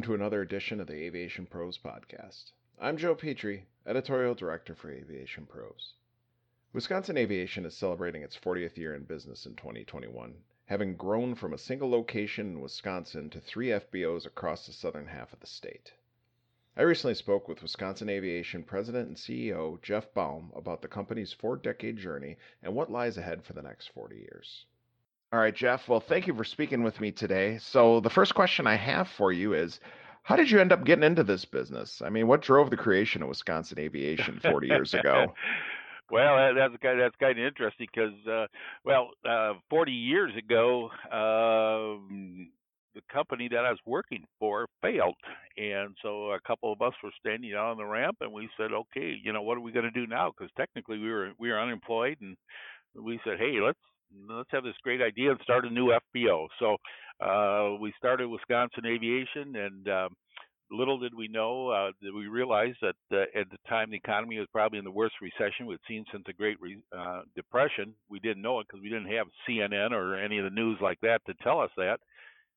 welcome to another edition of the Aviation Pros podcast. I'm Joe Petrie, editorial director for Aviation Pros. Wisconsin Aviation is celebrating its 40th year in business in 2021, having grown from a single location in Wisconsin to three FBOs across the southern half of the state. I recently spoke with Wisconsin Aviation President and CEO Jeff Baum about the company's four decade journey and what lies ahead for the next 40 years. All right, Jeff. Well, thank you for speaking with me today. So, the first question I have for you is How did you end up getting into this business? I mean, what drove the creation of Wisconsin Aviation 40 years ago? well, that's kind that's kind of interesting because, uh, well, uh, 40 years ago, uh, the company that I was working for failed, and so a couple of us were standing on the ramp, and we said, "Okay, you know, what are we going to do now?" Because technically, we were we were unemployed, and we said, "Hey, let's let's have this great idea and start a new FBO. So uh, we started Wisconsin Aviation, and um, little did we know uh, that we realized that uh, at the time the economy was probably in the worst recession we'd seen since the Great Re- uh, Depression. We didn't know it because we didn't have CNN or any of the news like that to tell us that.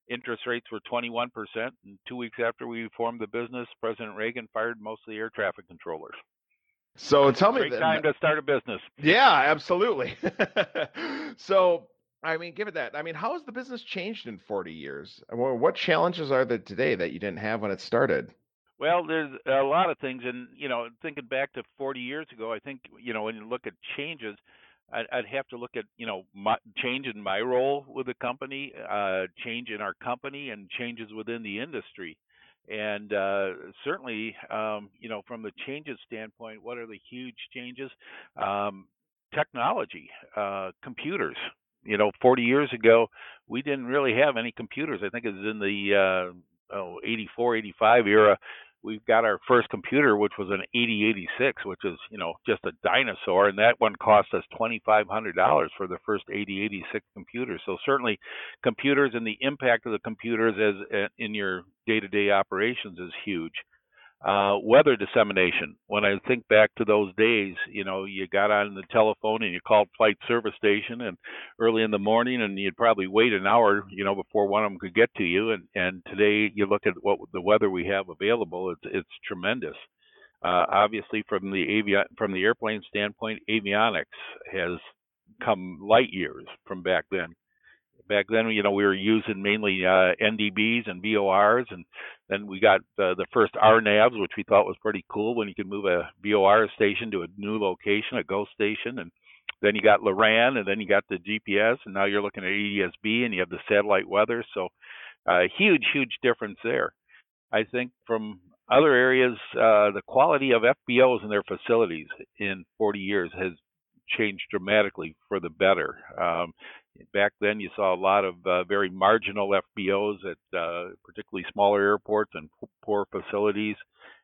Interest rates were 21%, and two weeks after we formed the business, President Reagan fired most of the air traffic controllers. So tell me, Great time to start a business. Yeah, absolutely. so, I mean, give it that. I mean, how has the business changed in 40 years? What challenges are there today that you didn't have when it started? Well, there's a lot of things, and you know, thinking back to 40 years ago, I think you know when you look at changes, I'd, I'd have to look at you know my, change in my role with the company, uh, change in our company, and changes within the industry. And uh, certainly, um, you know, from the changes standpoint, what are the huge changes? Um, technology, uh, computers. You know, 40 years ago, we didn't really have any computers. I think it was in the uh, oh, 84, 85 era we've got our first computer, which was an 8086, which is you know just a dinosaur, and that one cost us $2,500 for the first 8086 computer. So certainly, computers and the impact of the computers as uh, in your day-to-day operations is huge. Uh, weather dissemination. When I think back to those days, you know, you got on the telephone and you called flight service station and early in the morning, and you'd probably wait an hour, you know, before one of them could get to you. And and today you look at what the weather we have available, it's it's tremendous. Uh, obviously, from the avi- from the airplane standpoint, avionics has come light years from back then back then, you know, we were using mainly uh, NDBs and VORs, and then we got uh, the first RNAVs, which we thought was pretty cool when you could move a VOR station to a new location, a ghost station, and then you got Loran, and then you got the GPS, and now you're looking at ADSB, and you have the satellite weather. So, uh, huge, huge difference there. I think from other areas, uh, the quality of FBOs and their facilities in 40 years has changed dramatically for the better. Um, Back then, you saw a lot of uh, very marginal FBOs at uh, particularly smaller airports and poor facilities,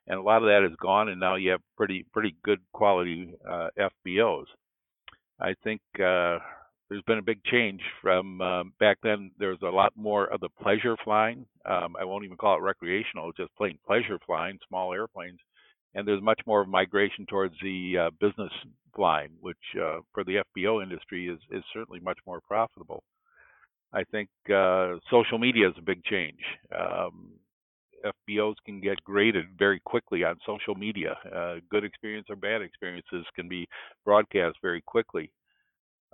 and a lot of that is gone, and now you have pretty pretty good quality uh, FBOs. I think uh, there's been a big change from um, back then. There was a lot more of the pleasure flying. Um, I won't even call it recreational; just plain pleasure flying, small airplanes and there's much more of migration towards the uh, business line, which uh, for the FBO industry is is certainly much more profitable. I think uh, social media is a big change. Um, FBOs can get graded very quickly on social media. Uh, good experience or bad experiences can be broadcast very quickly.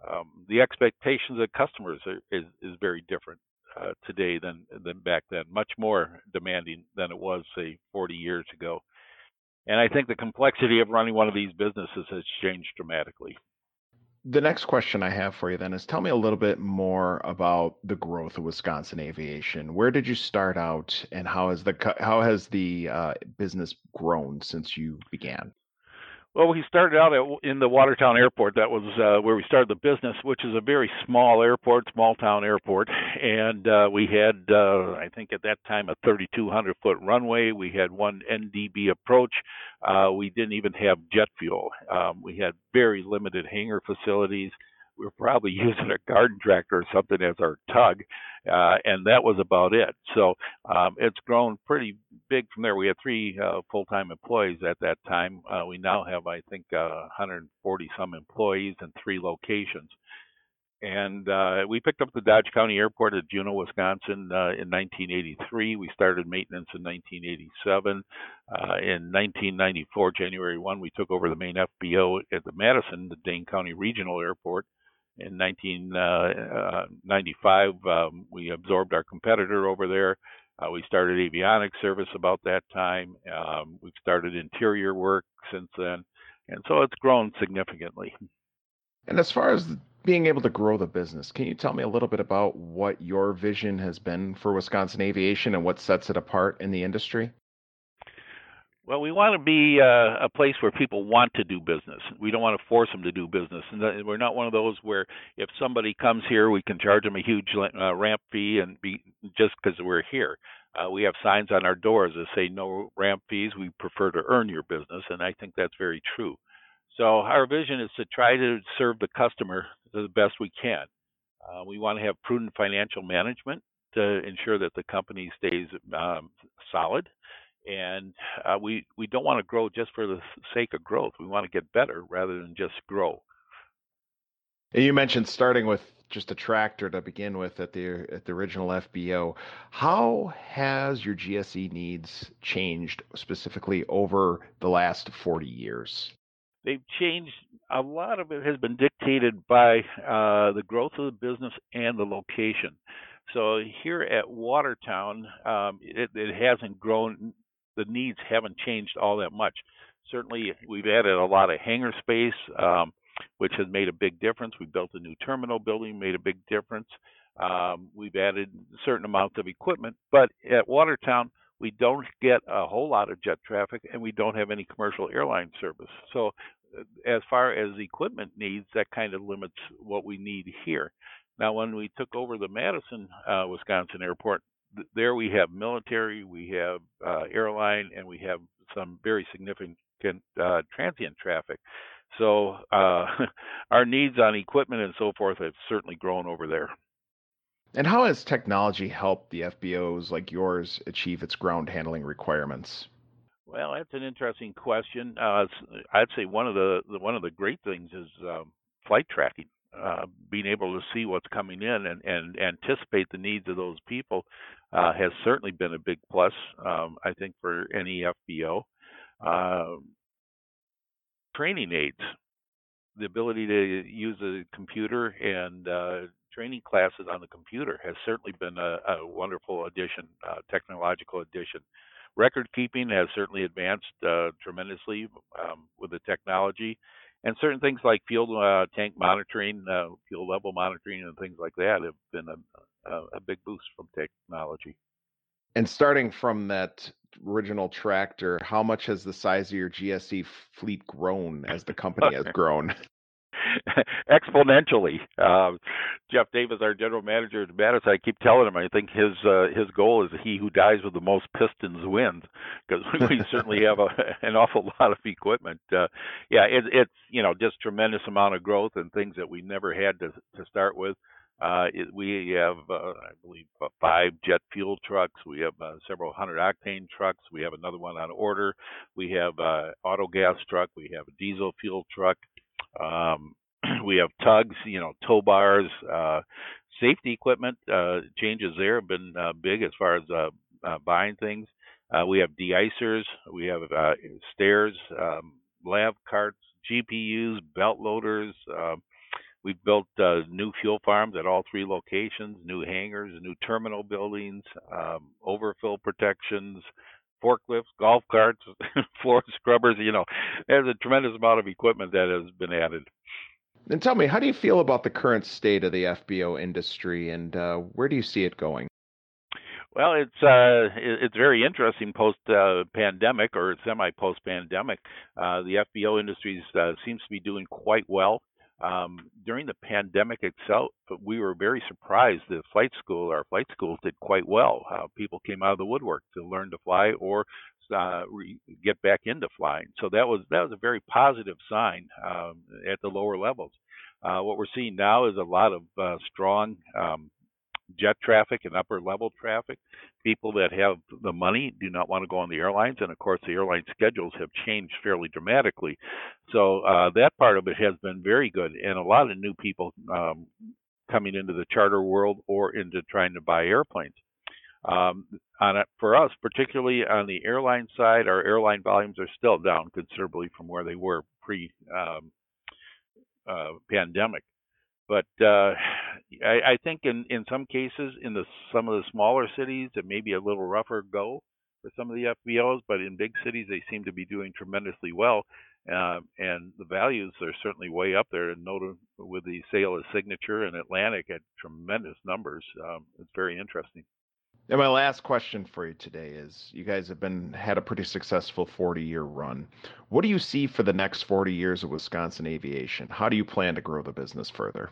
Um, the expectations of customers are, is is very different uh, today than than back then. Much more demanding than it was say 40 years ago. And I think the complexity of running one of these businesses has changed dramatically. The next question I have for you then is tell me a little bit more about the growth of Wisconsin aviation. Where did you start out and how has the how has the uh, business grown since you began? Well, we started out at, in the Watertown Airport. That was uh, where we started the business, which is a very small airport, small town airport. And uh, we had, uh, I think at that time, a 3,200 foot runway. We had one NDB approach. Uh, we didn't even have jet fuel. Um, we had very limited hangar facilities we were probably using a garden tractor or something as our tug, uh, and that was about it. So um, it's grown pretty big from there. We had three uh, full-time employees at that time. Uh, we now have, I think, uh, 140 some employees in three locations. And uh, we picked up the Dodge County Airport at Juneau, Wisconsin uh, in 1983. We started maintenance in 1987. Uh, in 1994, January 1, we took over the main FBO at the Madison, the Dane County Regional Airport in 1995, uh, uh, um, we absorbed our competitor over there. Uh, we started avionics service about that time. Um, we've started interior work since then, and so it's grown significantly. And as far as being able to grow the business, can you tell me a little bit about what your vision has been for Wisconsin aviation and what sets it apart in the industry? Well, we want to be uh, a place where people want to do business. We don't want to force them to do business, and we're not one of those where if somebody comes here, we can charge them a huge uh, ramp fee and be just because we're here. Uh, we have signs on our doors that say no ramp fees. We prefer to earn your business, and I think that's very true. So our vision is to try to serve the customer the best we can. Uh, we want to have prudent financial management to ensure that the company stays um, solid and uh, we we don't want to grow just for the sake of growth. We want to get better rather than just grow. You mentioned starting with just a tractor to begin with at the at the original FBO. How has your GSE needs changed specifically over the last 40 years? They've changed. A lot of it has been dictated by uh, the growth of the business and the location. So here at Watertown, um, it, it hasn't grown the needs haven't changed all that much. Certainly, we've added a lot of hangar space, um, which has made a big difference. We built a new terminal building, made a big difference. Um, we've added certain amount of equipment, but at Watertown, we don't get a whole lot of jet traffic, and we don't have any commercial airline service. So, uh, as far as equipment needs, that kind of limits what we need here. Now, when we took over the Madison, uh, Wisconsin airport, there we have military, we have uh, airline, and we have some very significant uh, transient traffic. So uh, our needs on equipment and so forth have certainly grown over there. And how has technology helped the FBOs like yours achieve its ground handling requirements? Well, that's an interesting question. Uh, I'd say one of the, the, one of the great things is um, flight tracking. Uh, being able to see what's coming in and, and anticipate the needs of those people uh, has certainly been a big plus, um, I think, for any FBO. Uh, training aids, the ability to use a computer and uh, training classes on the computer has certainly been a, a wonderful addition, uh, technological addition. Record keeping has certainly advanced tremendously um, with the technology and certain things like fuel uh, tank monitoring, uh, fuel level monitoring, and things like that have been a, a, a, big boost from technology. And starting from that original tractor, how much has the size of your GSE fleet grown as the company has grown? exponentially. Uh, Jeff Davis, our general manager at Madison, I keep telling him I think his uh, his goal is he who dies with the most pistons wins because we certainly have a, an awful lot of equipment. Uh, yeah, it, it's you know just tremendous amount of growth and things that we never had to to start with. Uh, it, we have, uh, I believe, uh, five jet fuel trucks. We have uh, several hundred octane trucks. We have another one on order. We have uh, auto gas truck. We have a diesel fuel truck. Um, we have tugs, you know, tow bars, uh, safety equipment uh, changes there have been uh, big as far as uh, uh, buying things. Uh, we have de-icers, we have uh, stairs, um, lav carts, GPUs, belt loaders. Uh, we've built uh, new fuel farms at all three locations, new hangars, new terminal buildings, um, overfill protections, forklifts, golf carts, floor scrubbers. You know, there's a tremendous amount of equipment that has been added. And tell me, how do you feel about the current state of the FBO industry, and uh, where do you see it going? Well, it's uh, it's very interesting post uh, pandemic or semi post pandemic. Uh, the FBO industry uh, seems to be doing quite well. Um, during the pandemic itself, we were very surprised that flight school, our flight schools, did quite well. Uh, people came out of the woodwork to learn to fly or uh, re- get back into flying. So that was that was a very positive sign um, at the lower levels. Uh, what we're seeing now is a lot of uh, strong um, jet traffic and upper level traffic. People that have the money do not want to go on the airlines, and of course, the airline schedules have changed fairly dramatically. So uh, that part of it has been very good, and a lot of new people um, coming into the charter world or into trying to buy airplanes. Um, on for us, particularly on the airline side, our airline volumes are still down considerably from where they were pre um, uh, pandemic. But uh, I, I think in, in some cases, in the some of the smaller cities, it may be a little rougher go for some of the FBOs, but in big cities, they seem to be doing tremendously well. Uh, and the values are certainly way up there. And noted with the sale of Signature and Atlantic at tremendous numbers. Um, it's very interesting. And my last question for you today is you guys have been had a pretty successful 40 year run. What do you see for the next 40 years of Wisconsin aviation? How do you plan to grow the business further?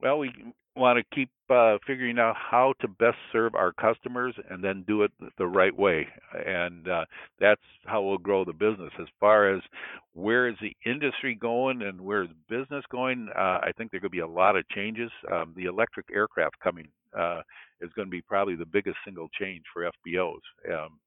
Well, we want to keep uh, figuring out how to best serve our customers and then do it the right way. And uh, that's how we'll grow the business. As far as where is the industry going and where is business going, uh, I think there could be a lot of changes. Um, the electric aircraft coming uh, is going to be probably the biggest single change for FBOs. Um,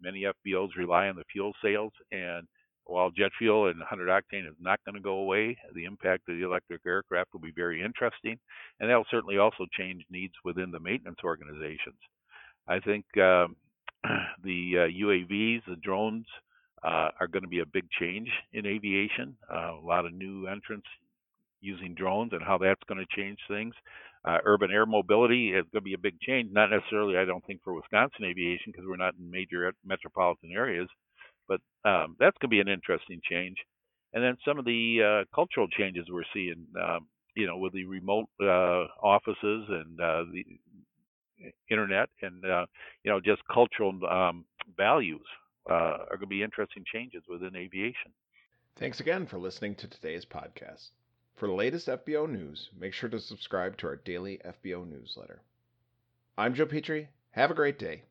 many FBOs rely on the fuel sales, and while jet fuel and 100 octane is not going to go away, the impact of the electric aircraft will be very interesting, and that'll certainly also change needs within the maintenance organizations. I think um, the uh, UAVs, the drones, uh, are going to be a big change in aviation. Uh, a lot of new entrants using drones and how that's going to change things. Uh, urban air mobility is going to be a big change. Not necessarily, I don't think, for Wisconsin aviation because we're not in major metropolitan areas, but um, that's going to be an interesting change. And then some of the uh, cultural changes we're seeing, um, you know, with the remote uh, offices and uh, the internet, and uh, you know, just cultural um, values uh, are going to be interesting changes within aviation. Thanks again for listening to today's podcast. For the latest FBO news, make sure to subscribe to our daily FBO newsletter. I'm Joe Petrie. Have a great day.